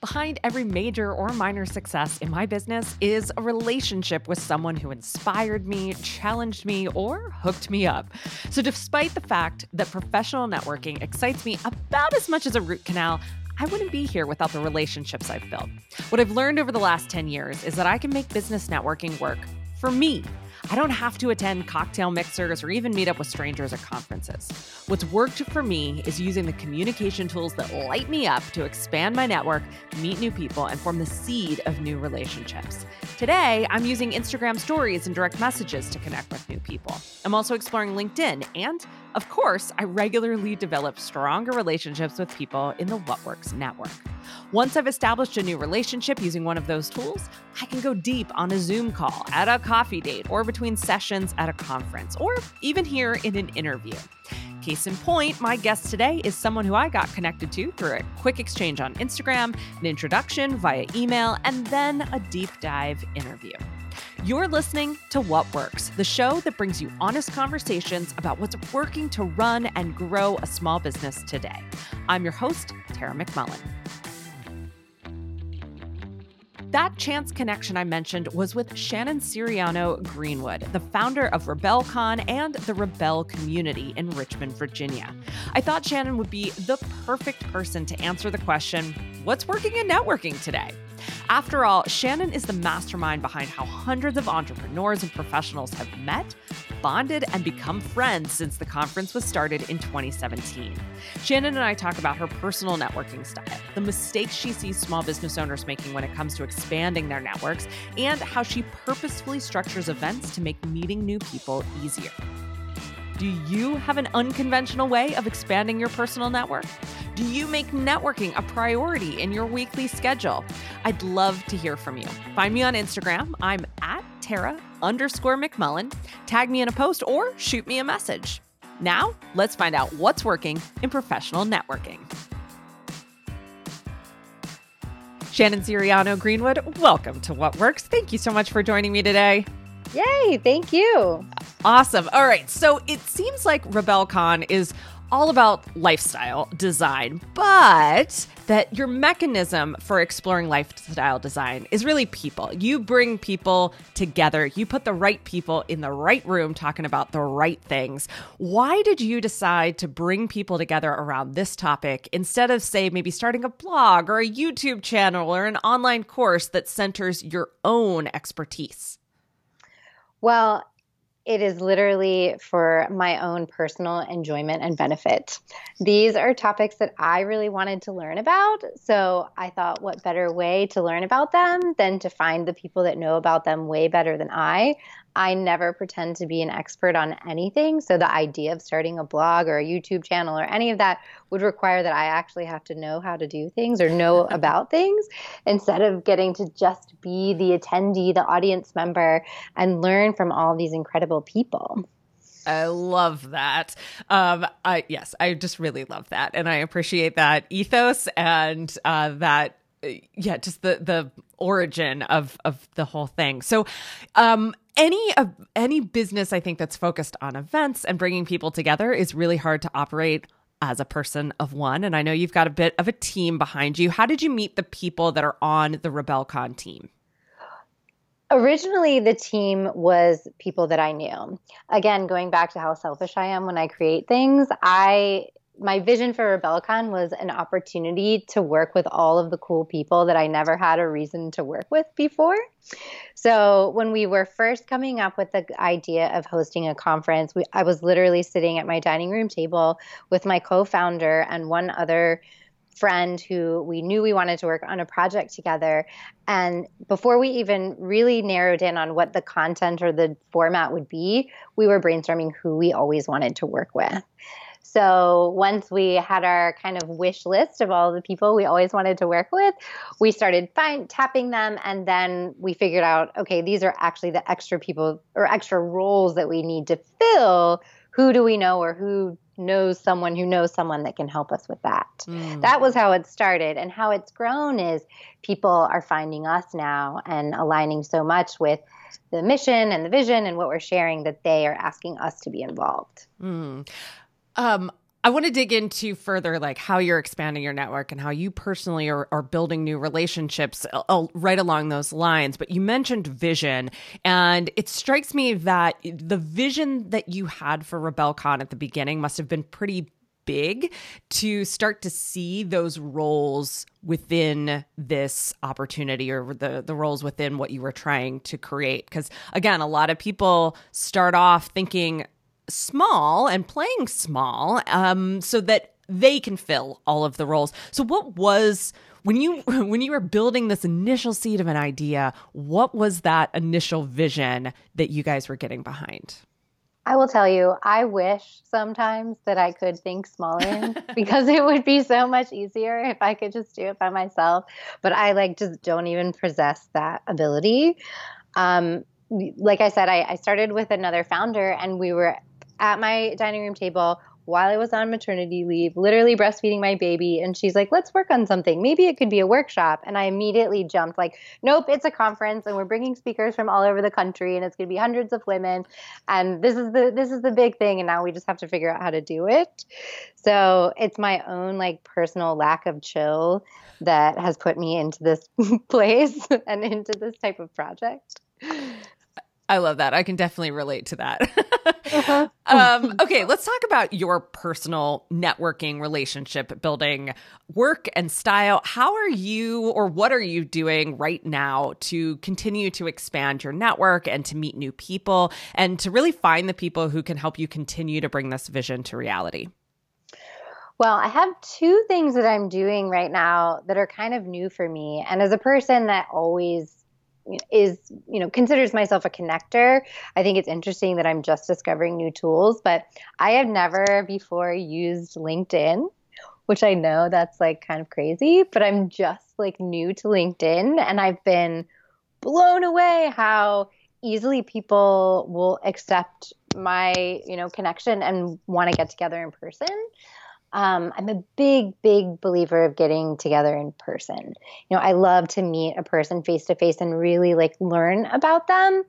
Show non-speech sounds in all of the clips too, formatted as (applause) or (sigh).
Behind every major or minor success in my business is a relationship with someone who inspired me, challenged me, or hooked me up. So, despite the fact that professional networking excites me about as much as a root canal, I wouldn't be here without the relationships I've built. What I've learned over the last 10 years is that I can make business networking work for me. I don't have to attend cocktail mixers or even meet up with strangers at conferences. What's worked for me is using the communication tools that light me up to expand my network, meet new people, and form the seed of new relationships. Today, I'm using Instagram stories and direct messages to connect with new people. I'm also exploring LinkedIn, and of course, I regularly develop stronger relationships with people in the What Works network. Once I've established a new relationship using one of those tools, I can go deep on a Zoom call, at a coffee date, or between sessions at a conference, or even here in an interview. Case in point, my guest today is someone who I got connected to through a quick exchange on Instagram, an introduction via email, and then a deep dive interview. You're listening to What Works, the show that brings you honest conversations about what's working to run and grow a small business today. I'm your host, Tara McMullin. That chance connection I mentioned was with Shannon Siriano Greenwood, the founder of RebelleCon and the Rebelle community in Richmond, Virginia. I thought Shannon would be the perfect person to answer the question what's working in networking today? After all, Shannon is the mastermind behind how hundreds of entrepreneurs and professionals have met, bonded, and become friends since the conference was started in 2017. Shannon and I talk about her personal networking style, the mistakes she sees small business owners making when it comes to expanding their networks, and how she purposefully structures events to make meeting new people easier. Do you have an unconventional way of expanding your personal network? Do you make networking a priority in your weekly schedule? I'd love to hear from you. Find me on Instagram. I'm at Tara underscore McMullin. Tag me in a post or shoot me a message. Now, let's find out what's working in professional networking. Shannon Siriano Greenwood, welcome to What Works. Thank you so much for joining me today. Yay, thank you. Awesome. All right. So it seems like RebelleCon is all about lifestyle design, but that your mechanism for exploring lifestyle design is really people. You bring people together, you put the right people in the right room talking about the right things. Why did you decide to bring people together around this topic instead of, say, maybe starting a blog or a YouTube channel or an online course that centers your own expertise? Well, it is literally for my own personal enjoyment and benefit. These are topics that I really wanted to learn about. So I thought, what better way to learn about them than to find the people that know about them way better than I? I never pretend to be an expert on anything. So the idea of starting a blog or a YouTube channel or any of that would require that I actually have to know how to do things or know (laughs) about things instead of getting to just be the attendee, the audience member, and learn from all these incredible people. I love that. Um, I yes, I just really love that, and I appreciate that ethos and uh, that uh, yeah, just the the origin of of the whole thing. So, um, any uh, any business I think that's focused on events and bringing people together is really hard to operate as a person of one. And I know you've got a bit of a team behind you. How did you meet the people that are on the RebelCon team? Originally, the team was people that I knew. Again, going back to how selfish I am when I create things, I my vision for RebelCon was an opportunity to work with all of the cool people that I never had a reason to work with before. So when we were first coming up with the idea of hosting a conference, we, I was literally sitting at my dining room table with my co-founder and one other friend who we knew we wanted to work on a project together. And before we even really narrowed in on what the content or the format would be, we were brainstorming who we always wanted to work with. So once we had our kind of wish list of all the people we always wanted to work with, we started find, tapping them, and then we figured out, okay, these are actually the extra people or extra roles that we need to fill. Who do we know, or who knows someone who knows someone that can help us with that? Mm. That was how it started, and how it's grown is people are finding us now and aligning so much with the mission and the vision and what we're sharing that they are asking us to be involved. Mm. Um, I want to dig into further, like how you're expanding your network and how you personally are, are building new relationships uh, right along those lines. But you mentioned vision, and it strikes me that the vision that you had for RebelleCon at the beginning must have been pretty big to start to see those roles within this opportunity or the the roles within what you were trying to create because again a lot of people start off thinking small and playing small um, so that they can fill all of the roles. So what was when you (laughs) when you were building this initial seed of an idea, what was that initial vision that you guys were getting behind? I will tell you, I wish sometimes that I could think smaller (laughs) because it would be so much easier if I could just do it by myself. But I like just don't even possess that ability. Um, like I said, I, I started with another founder and we were at my dining room table while I was on maternity leave, literally breastfeeding my baby. And she's like, let's work on something. Maybe it could be a workshop. And I immediately jumped, like, nope, it's a conference and we're bringing speakers from all over the country and it's going to be hundreds of women. And this is the, this is the big thing. And now we just have to figure out how to do it. So it's my own like personal lack of chill that has put me into this (laughs) place and into this type of project. I love that. I can definitely relate to that. uh-huh. (laughs) um, okay, let's talk about your personal networking, relationship building, work, and style. How are you, or what are you doing right now to continue to expand your network and to meet new people and to really find the people who can help you continue to bring this vision to reality? Well, I have two things that I'm doing right now that are kind of new for me. And as a person that always is you know considers myself a connector. I think it's interesting that i'm just discovering new tools but i have never before used linkedin which i know that's like kind of crazy but i'm just like new to linkedin and i've been blown away how easily people will accept my you know connection and want to get together in person um, I'm a big, big believer of getting together in person. You know, I love to meet a person face to face and really like learn about them.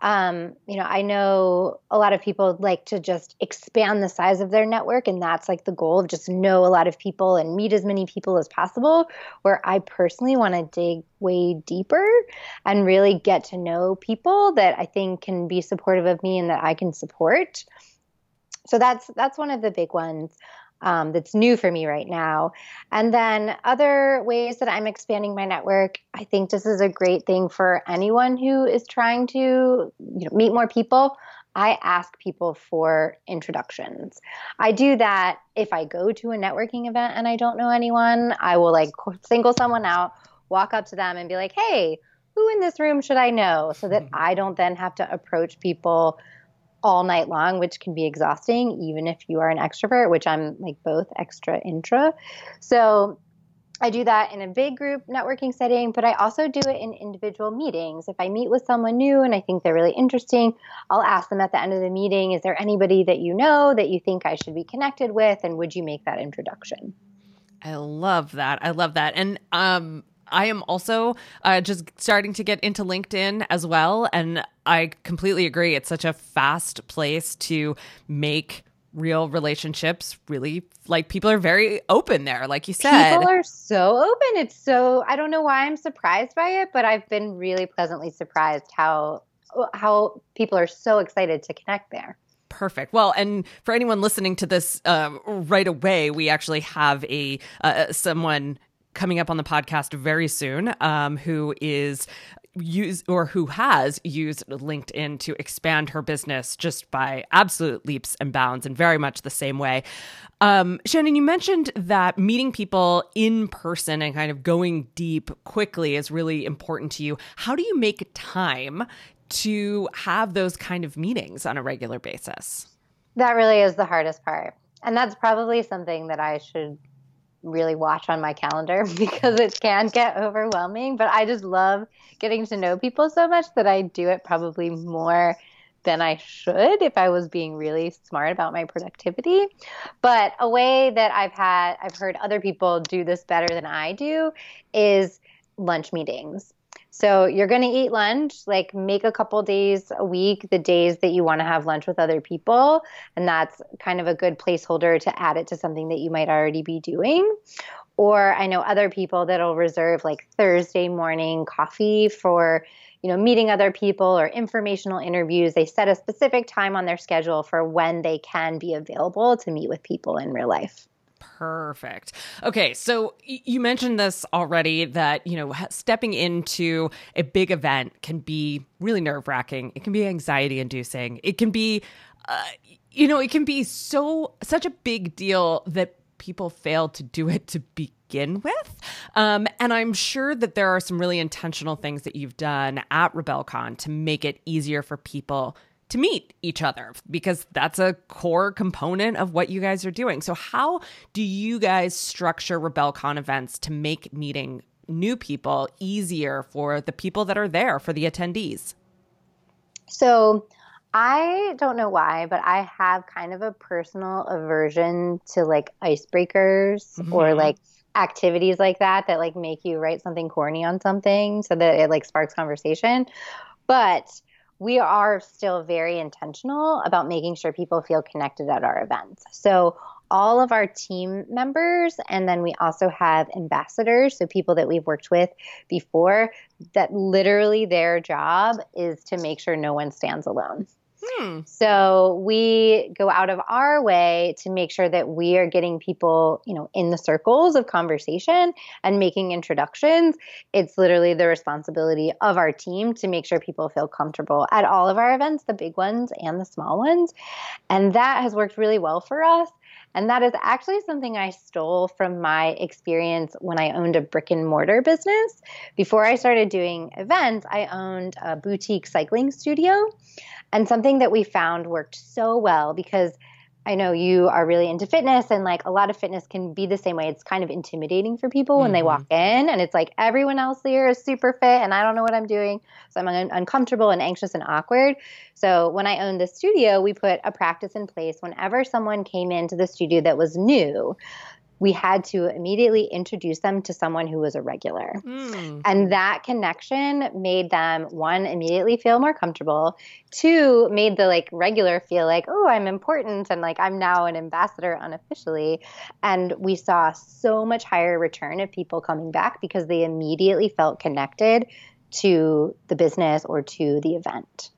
Um, you know, I know a lot of people like to just expand the size of their network, and that's like the goal of just know a lot of people and meet as many people as possible. Where I personally want to dig way deeper and really get to know people that I think can be supportive of me and that I can support. So that's that's one of the big ones um, that's new for me right now. And then other ways that I'm expanding my network, I think this is a great thing for anyone who is trying to you know, meet more people. I ask people for introductions. I do that if I go to a networking event and I don't know anyone, I will like single someone out, walk up to them and be like, hey, who in this room should I know? So that I don't then have to approach people all night long, which can be exhausting, even if you are an extrovert, which I'm like both extra intra. So I do that in a big group networking setting, but I also do it in individual meetings. If I meet with someone new and I think they're really interesting, I'll ask them at the end of the meeting, is there anybody that you know that you think I should be connected with? And would you make that introduction? I love that. I love that. And um, I am also uh, just starting to get into LinkedIn as well. And I completely agree. It's such a fast place to make real relationships really like people are very open there like you said people are so open it's so i don't know why i'm surprised by it but i've been really pleasantly surprised how how people are so excited to connect there Perfect. Well, and for anyone listening to this uh, right away, we actually have a uh, someone coming up on the podcast very soon um, who is use or who has used LinkedIn to expand her business just by absolute leaps and bounds in very much the same way. Um, Shannon, you mentioned that meeting people in person and kind of going deep quickly is really important to you. How do you make time to have those kind of meetings on a regular basis? That really is the hardest part. And that's probably something that I should really watch on my calendar (laughs) because it can get overwhelming. But I just love getting to know people so much that I do it probably more than I should if I was being really smart about my productivity. But a way that I've had, I've heard other people do this better than I do is lunch meetings. So you're going to eat lunch, like make a couple days a week the days that you want to have lunch with other people. And that's kind of a good placeholder to add it to something that you might already be doing. Or I know other people that'll reserve like Thursday morning coffee for, you know, meeting other people or informational interviews. They set a specific time on their schedule for when they can be available to meet with people in real life. Perfect. Okay, so you mentioned this already that, you know, stepping into a big event can be really nerve wracking. It can be anxiety inducing. It can be, uh, you know, it can be so, such a big deal that people fail to do it to begin with. Um, and I'm sure that there are some really intentional things that you've done at RebelleCon to make it easier for people to meet each other because that's a core component of what you guys are doing. So, how do you guys structure RebelleCon events to make meeting new people easier for the people that are there, for the attendees? So, I don't know why, but I have kind of a personal aversion to like icebreakers mm-hmm. or like activities like that that like make you write something corny on something so that it like sparks conversation. But we are still very intentional about making sure people feel connected at our events. So, all of our team members, and then we also have ambassadors, so people that we've worked with before, that literally their job is to make sure no one stands alone. Hmm. So we go out of our way to make sure that we are getting people, you know, in the circles of conversation and making introductions. It's literally the responsibility of our team to make sure people feel comfortable at all of our events, the big ones and the small ones. And that has worked really well for us. And that is actually something I stole from my experience when I owned a brick and mortar business. Before I started doing events, I owned a boutique cycling studio. And something that we found worked so well because I know you are really into fitness and like a lot of fitness can be the same way. It's kind of intimidating for people when mm-hmm. they walk in and it's like everyone else here is super fit and I don't know what I'm doing. So I'm un- uncomfortable and anxious and awkward. So when I owned the studio, we put a practice in place whenever someone came into the studio that was new we had to immediately introduce them to someone who was a regular. Mm. And that connection made them one immediately feel more comfortable, two made the like regular feel like, "Oh, I'm important and like I'm now an ambassador unofficially." And we saw so much higher return of people coming back because they immediately felt connected to the business or to the event.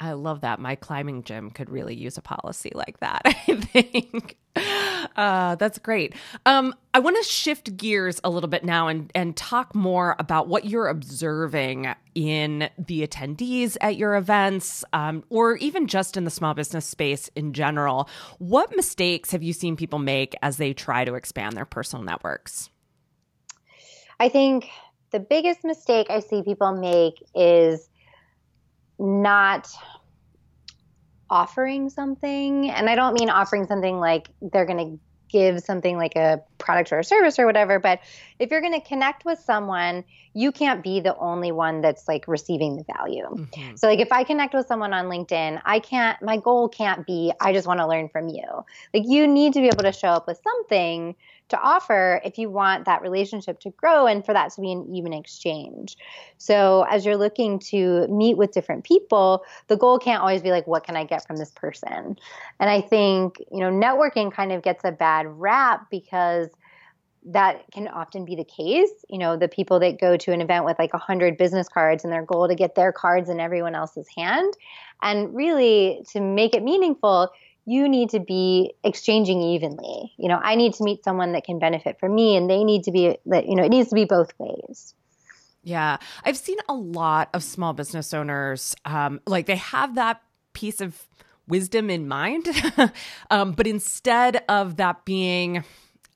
I love that. My climbing gym could really use a policy like that, (laughs) I think. Uh, that's great. Um, I want to shift gears a little bit now and, and talk more about what you're observing in the attendees at your events um, or even just in the small business space in general. What mistakes have you seen people make as they try to expand their personal networks? I think the biggest mistake I see people make is not offering something. And I don't mean offering something like they're going to give something like a product or a service or whatever. But if you're going to connect with someone, you can't be the only one that's like receiving the value. Mm-hmm. So, like, if I connect with someone on LinkedIn, I can't, my goal can't be, I just want to learn from you. Like, you need to be able to show up with something to offer if you want that relationship to grow and for that to be an even exchange. So, as you're looking to meet with different people, the goal can't always be like, what can I get from this person? And I think, you know, networking kind of gets a bad rap because that can often be the case. You know, the people that go to an event with like 100 business cards and their goal to get their cards in everyone else's hand. And really, to make it meaningful, you need to be exchanging evenly. You know, I need to meet someone that can benefit from me, and they need to be, that, you know, it needs to be both ways. Yeah. I've seen a lot of small business owners, um, like they have that piece of wisdom in mind, (laughs) um, but instead of that being,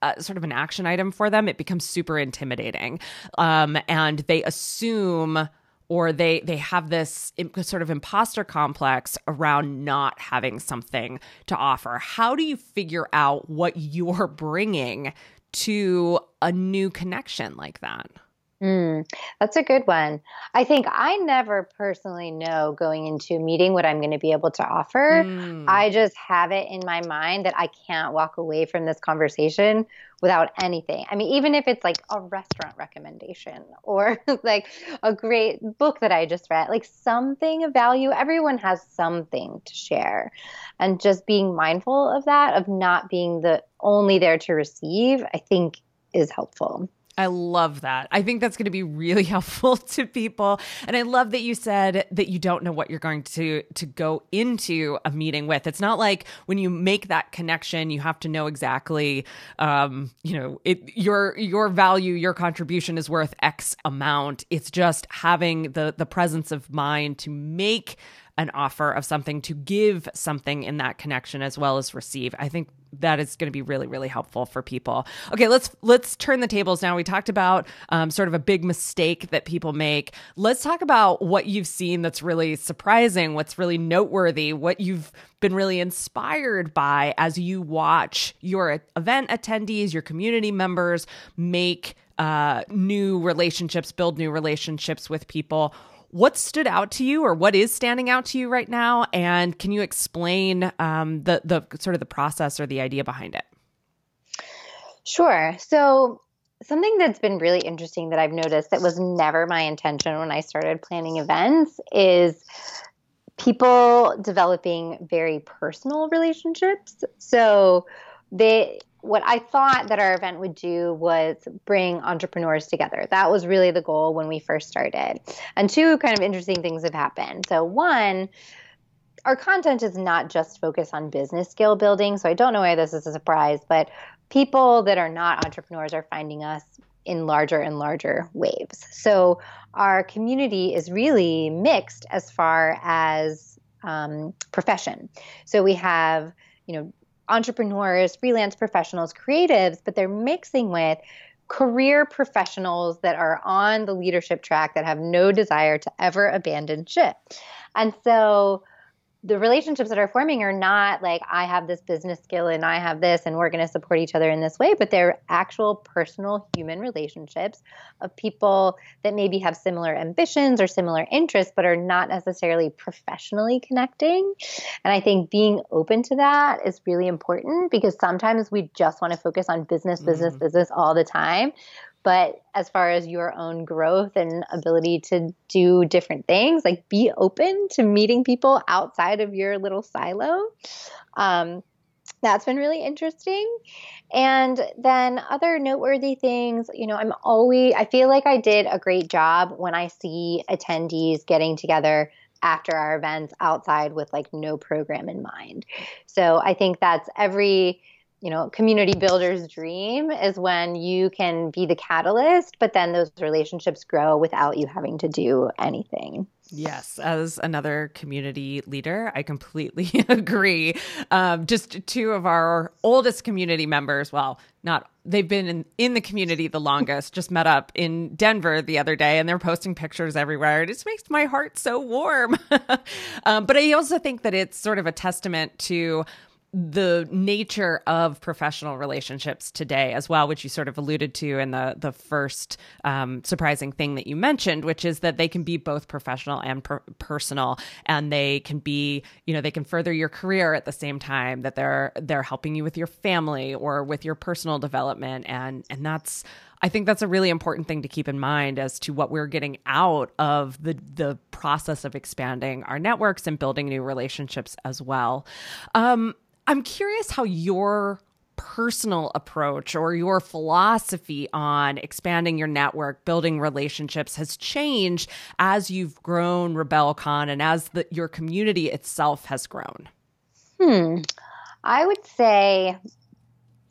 uh, sort of an action item for them, it becomes super intimidating. Um, and they assume or they they have this sort of imposter complex around not having something to offer. How do you figure out what (laughs) you're bringing to a new connection like that Mm, that's a good one. I think I never personally know going into a meeting what I'm going to be able to offer. Mm. I just have it in my mind that I can't walk away from this conversation without anything. I mean, even if it's like a restaurant recommendation or (laughs) like a great book that I just read, like something of value, everyone has something to share. And just being mindful of that, of not being the only there to receive, I think is helpful. I love that. I think that's going to be really (laughs) helpful to people. And I love that you said that you don't know what you're going to to go into a meeting with. It's not like when you make that connection, you have to know exactly um, you know, it your your value, your contribution is worth X amount. It's just having the the presence of mind to make an offer of something to give something in that connection as well as receive. I think that is going to be really really helpful for people. Okay let's let's turn the tables now. We talked about um, sort of a big mistake that people make. Let's talk about what you've seen that's really surprising what's really noteworthy what you've been really inspired by as you watch your event attendees your community members make uh, new relationships build new relationships with people what stood out to you or what is standing out to you right now? And can you explain um, the the sort of the process or the idea behind it? Sure. So something that's been really interesting that i've noticed that was never my intention when i started planning events is people developing very personal relationships. So they what I thought that our event would do was bring entrepreneurs together. That was really the goal when we first started. And two kind of interesting things have happened. So, one, our content is not just focused on business skill building. So, I don't know why this is a surprise, but people that are not entrepreneurs are finding us in larger and larger waves. So, our community is really mixed as far as um, profession. So, we have you know entrepreneurs, freelance professionals, creatives, but they're mixing with career professionals that are on the leadership track that have no desire to ever abandon ship. And so the relationships that are forming are not like I have this business skill and I have this and we're going to support each other in this way, but they're actual personal human relationships of people that maybe have similar ambitions or similar interests, but are not necessarily professionally connecting. And I think being open to that is really important because sometimes we just want to focus on business, business, mm-hmm. business all the time but as far as your own growth and ability to do different things, like be open to meeting people outside of your little silo. Um, that's been really interesting. And then other noteworthy things, you know, I'm always, I feel like I did a great job when I see attendees getting together after our events outside with like no program in mind. So I think that's every you know, community builder's dream is when you can be the catalyst, but then those relationships grow without you having to do anything. Yes, as another community leader, I completely (laughs) agree. Um, just two of our oldest community members, well, not they've been in, in the community the longest, just met up in Denver the other day and they're posting pictures everywhere. It just makes my heart so warm. (laughs) um, but I also think that it's sort of a testament to the nature of professional relationships today as well, which you sort of alluded to in the the first um, surprising thing that you mentioned, which is that they can be both professional and per- personal, and they can be, you know, they can further your career at the same time that they're they're helping you with your family or with your personal development, and and that's I think that's a really important thing to keep in mind as to what we're getting out of the the process of expanding our networks and building new relationships as well. Um, I'm curious how your personal approach or your philosophy on expanding your network, building relationships has changed as you've grown RebelleCon and as the, your community itself has grown? Hmm. I would say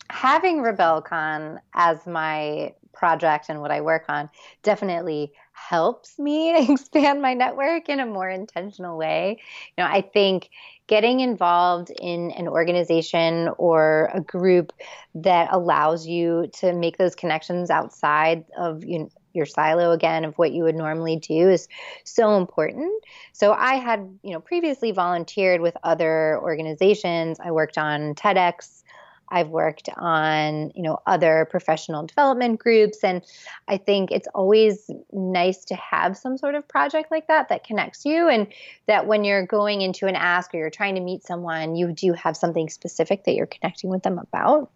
having RebelleCon as my project and what I work on definitely helps me (laughs) expand my network in a more intentional way. You know, I think getting involved in an organization or a group that allows you to make those connections outside of you know, your silo again of what you would normally do is so important. So I had, you know, previously volunteered with other organizations. I worked on TEDx I've worked on, you know, other professional development groups and I think it's always nice to have some sort of project like that that connects you and that when you're going into an ask or you're trying to meet someone, you do have something specific that you're connecting with them about.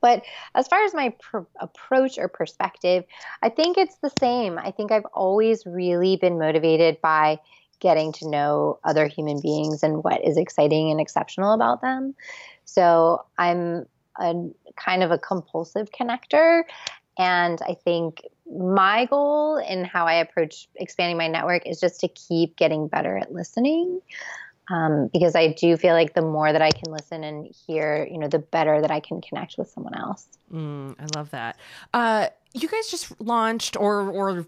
But as far as my pr- approach or perspective, I think it's the same. I think I've always really been motivated by getting to know other human beings and what is exciting and exceptional about them. So I'm a kind of a compulsive connector. And I think my goal in how I approach expanding my network is just to keep getting better at listening. Um, because I do feel like the more that I can listen and hear, you know, the better that I can connect with someone else. Mm, I love that. Uh, you guys just launched or or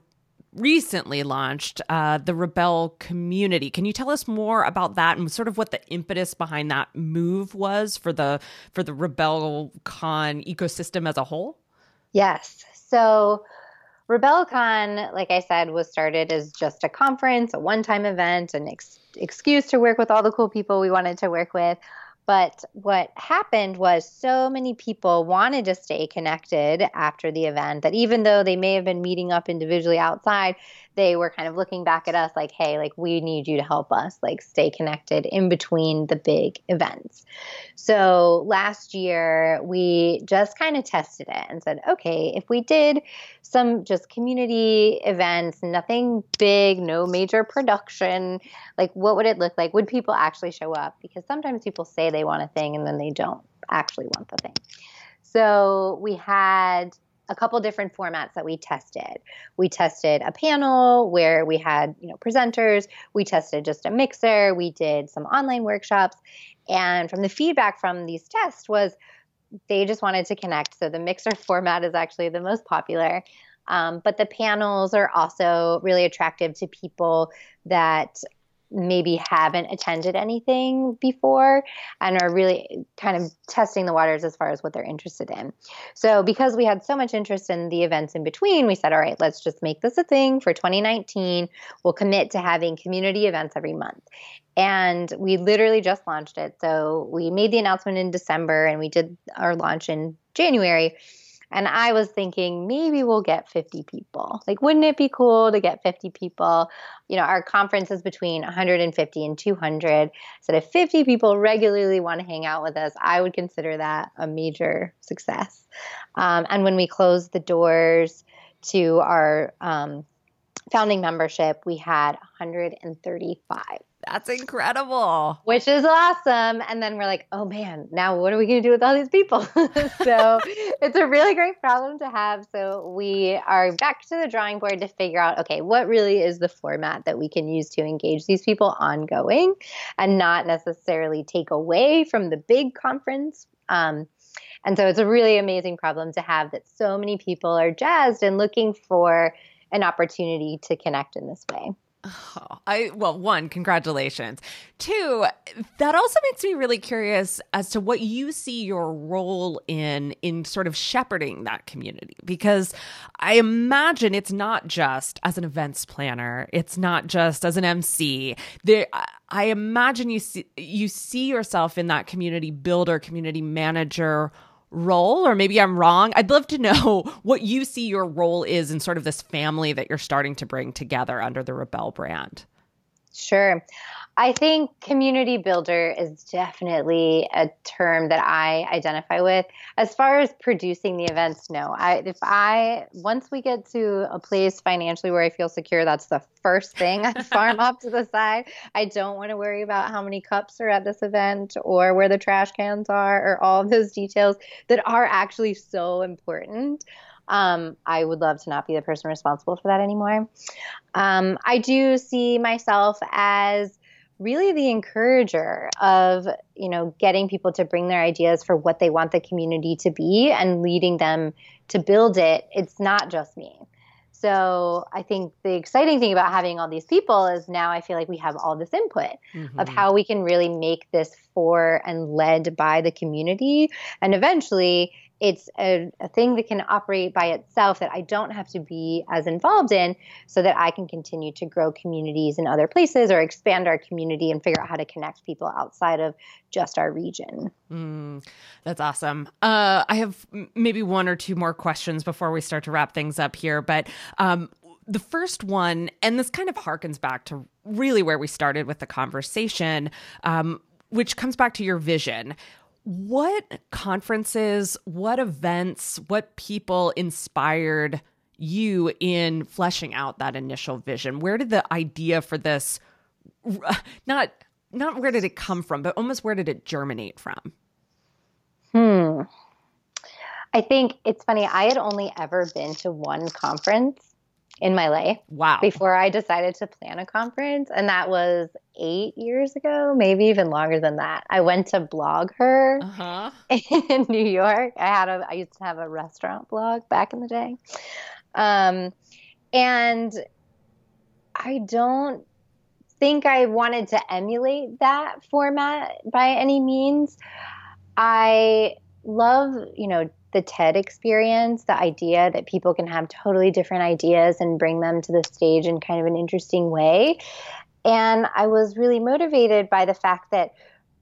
recently launched uh, the Rebelle community. Can you tell us more about that and sort of what the impetus behind that move was for the for the Rebelle Con ecosystem as a whole? Yes. So RebelleCon, like I said, was started as just a conference, a one-time event, an ex- excuse to work with all the cool people we wanted to work with. But what happened was so many people wanted to stay connected after the event that even though they may have been meeting up individually outside, they were kind of looking back at us like, hey, like we need you to help us like stay connected in between the big events. So last year we just kind of tested it and said, okay, if we did some just community events, nothing big, no major production, like what would it look like? Would people actually show up? Because sometimes people say they want a thing and then they don't actually want the thing. So we had a couple different formats that we tested. We tested a panel where we had, you know, presenters, we tested just a mixer, we did some online workshops, and from the feedback from these tests was they just wanted to connect. So the mixer (laughs) format is actually the most popular. Um, but the panels are also really attractive to people that maybe haven't attended anything before and are really kind of testing the waters as far as what they're interested in. So, because we had so much interest in the events in between, we said, all right, let's just make this a thing for 2019. We'll commit to having community events every month. And we literally just launched it. So, we made the announcement in December and we did our launch in January. And I was thinking maybe we'll get 50 people. Like, wouldn't it be cool to get 50 people? You know, our conference is between 150 and 200. So if 50 people regularly want to hang out with us, I would consider that a major success. Um, and when we closed the doors to our um, founding membership, we had 135. That's incredible. Which is awesome. And then we're like, oh man, now what are we going to do with all these people? (laughs) so it's a really great problem to have. So we are back to the drawing board to figure out okay, what really is the format that we can use to engage these people ongoing and not necessarily take away from the big conference. Um, and so it's a really amazing problem to have that so many people are jazzed and looking for an opportunity to connect in this way. (sighs) I well, one, congratulations. Two, that also makes me really curious as to what you see your role in in sort of shepherding that community because I imagine it's not just as an events planner, it's not just as an MC. There I imagine you see you see yourself in that community builder, community manager role, or maybe I'm wrong. I'd love to know (laughs) what you see your role is in sort of this family that you're starting to bring together under the Rebelle brand. Sure. I think community builder is definitely a term that I identify with. As far as producing the events, no. I if I once we get to a place financially where I feel secure, that's the first thing I (laughs) farm off to the side. I don't want to worry about how many cups are at this event or where the trash cans are or all of those details that are actually so important. Um, I would love to not be the person responsible for that anymore. Um, I do see myself as really the encourager of you know getting people to bring their ideas for what they want the community to be and leading them to build it it's not just me so i think the exciting thing about having all these people is now i feel like we have all this input mm-hmm. of how we can really make this for and led by the community and eventually it's a, a, thing that can operate by itself that I don't have to be as involved in so that I can continue to grow communities in other places or expand our community and figure out how to connect people outside of just our region. Mm, that's awesome. Uh, I have maybe one or two more questions before we start to wrap things up here, but um, the first one, and this kind of harkens back to really where we started with the conversation, um, which comes back to your vision. What conferences, what events, what people inspired you in fleshing out that initial vision? Where did the idea for this (laughs) not not where did it come from, but almost where did it germinate from? Hmm. I think it's funny. I had only ever been to one conference in my life. Wow. Before I decided to plan a conference. And that was eight years ago, maybe even longer than that. I went to BlogHer uh-huh. (laughs) in New York. I had a I used to have a restaurant blog back in the day. Um, and I don't think I wanted to emulate that format by any means. I love, you know, the TED experience, the idea that people can have totally different ideas and bring them to the stage in kind of an interesting way. And I was really motivated by the fact that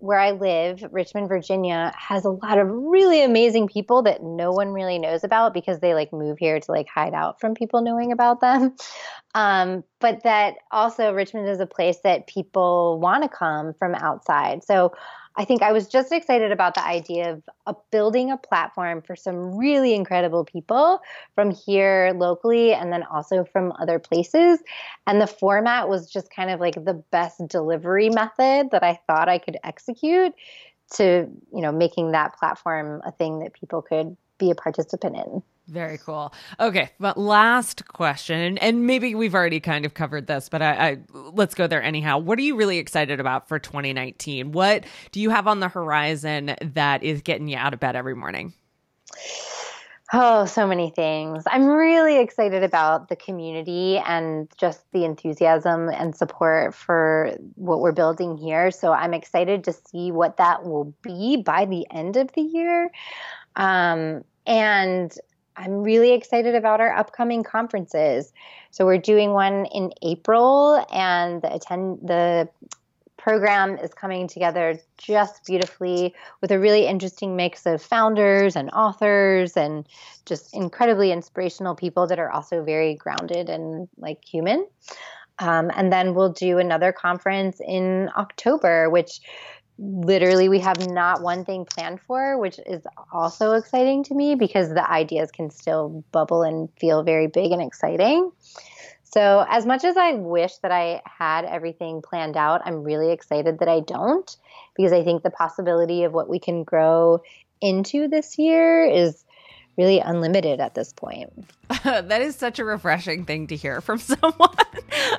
where I live, Richmond, Virginia, has a lot of really amazing people that no one really knows about because they like move here to like hide out from people knowing about them. (laughs) Um, but that also Richmond is a place that people want to come from outside. So I think I was just excited about the idea of, of, building a platform for some really incredible people from here locally and then also from other places. And the format was just kind of like the best delivery method that I thought I could execute to, you know, making that platform a thing that people could be a participant in. Very cool. Okay, but last question, and maybe we've already kind of covered this, but I, I, let's go there anyhow. What are you really excited about for 2019? What do you have on the horizon that is getting you out of bed every morning? Oh, so many things. I'm really excited about the community and just the enthusiasm and support for what we're building here. So I'm excited to see what that will be by the end of the year. Um, and I'm really excited about our upcoming conferences. So we're doing one in April, and the attend the program is coming together just beautifully with a really interesting mix of founders and authors and just incredibly inspirational people that are also very grounded and like human. Um, and then we'll do another conference in October, which literally we have not one thing planned for, which is also exciting to me because the ideas can still bubble and feel very big and exciting. So, as much as I wish that I had everything planned out, I'm really excited that I don't because I think the possibility of what we can grow into this year is really unlimited at this point. (laughs) that is such a refreshing thing to hear from (laughs) someone.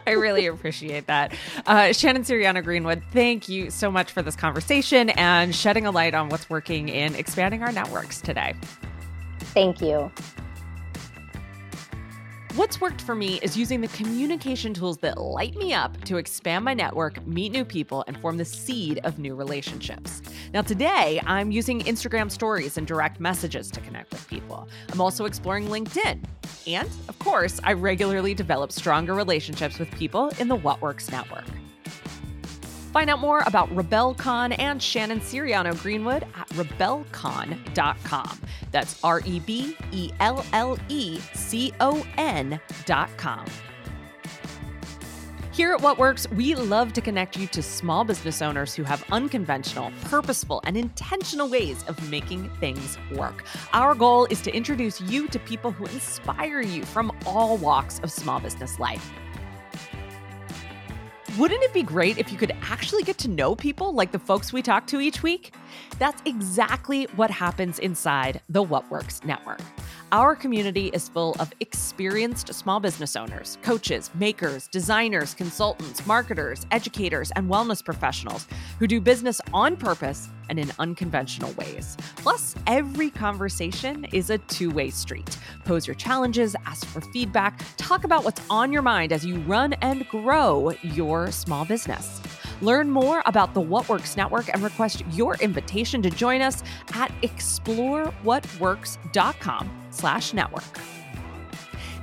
I really appreciate that. Uh, Shannon Siriano Greenwood, thank you so much for this conversation and shedding a light on what's working in expanding our networks today. Thank you. What's worked for me is using the communication tools that light me up to expand my network, meet new people, and form the seed of new relationships. Now, today, I'm using Instagram stories and direct messages to connect with people. I'm also exploring LinkedIn. And, of course, I regularly develop stronger relationships with people in the What Works network. Find out more about RebelleCon and Shannon Siriano Greenwood at rebellecon.com. That's R E B E L L E C O N.com. Here at What Works, we love to connect you to small business owners who have unconventional, purposeful, and intentional ways of making things work. Our goal is to introduce you to people who inspire you from all walks of small business life. Wouldn't it be great if you could actually get to know people like the folks we talk to each week? That's exactly what happens inside the What Works Network. Our community is full of experienced small business owners, coaches, makers, designers, consultants, marketers, educators, and wellness professionals who do business on purpose and in unconventional ways. Plus, every conversation is a two way street. Pose your challenges, ask for feedback, talk about what's on your mind as you run and grow your small business. Learn more about the What Works Network and request your invitation to join us at explorewhatworks.com slash network.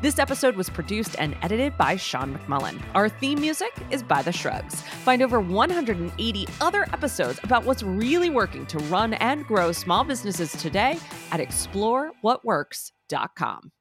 This episode was produced and edited by Sean McMullin. Our theme music is by The Shrugs. Find over 180 other episodes about what's really working to run and grow small businesses today at explorewhatworks.com.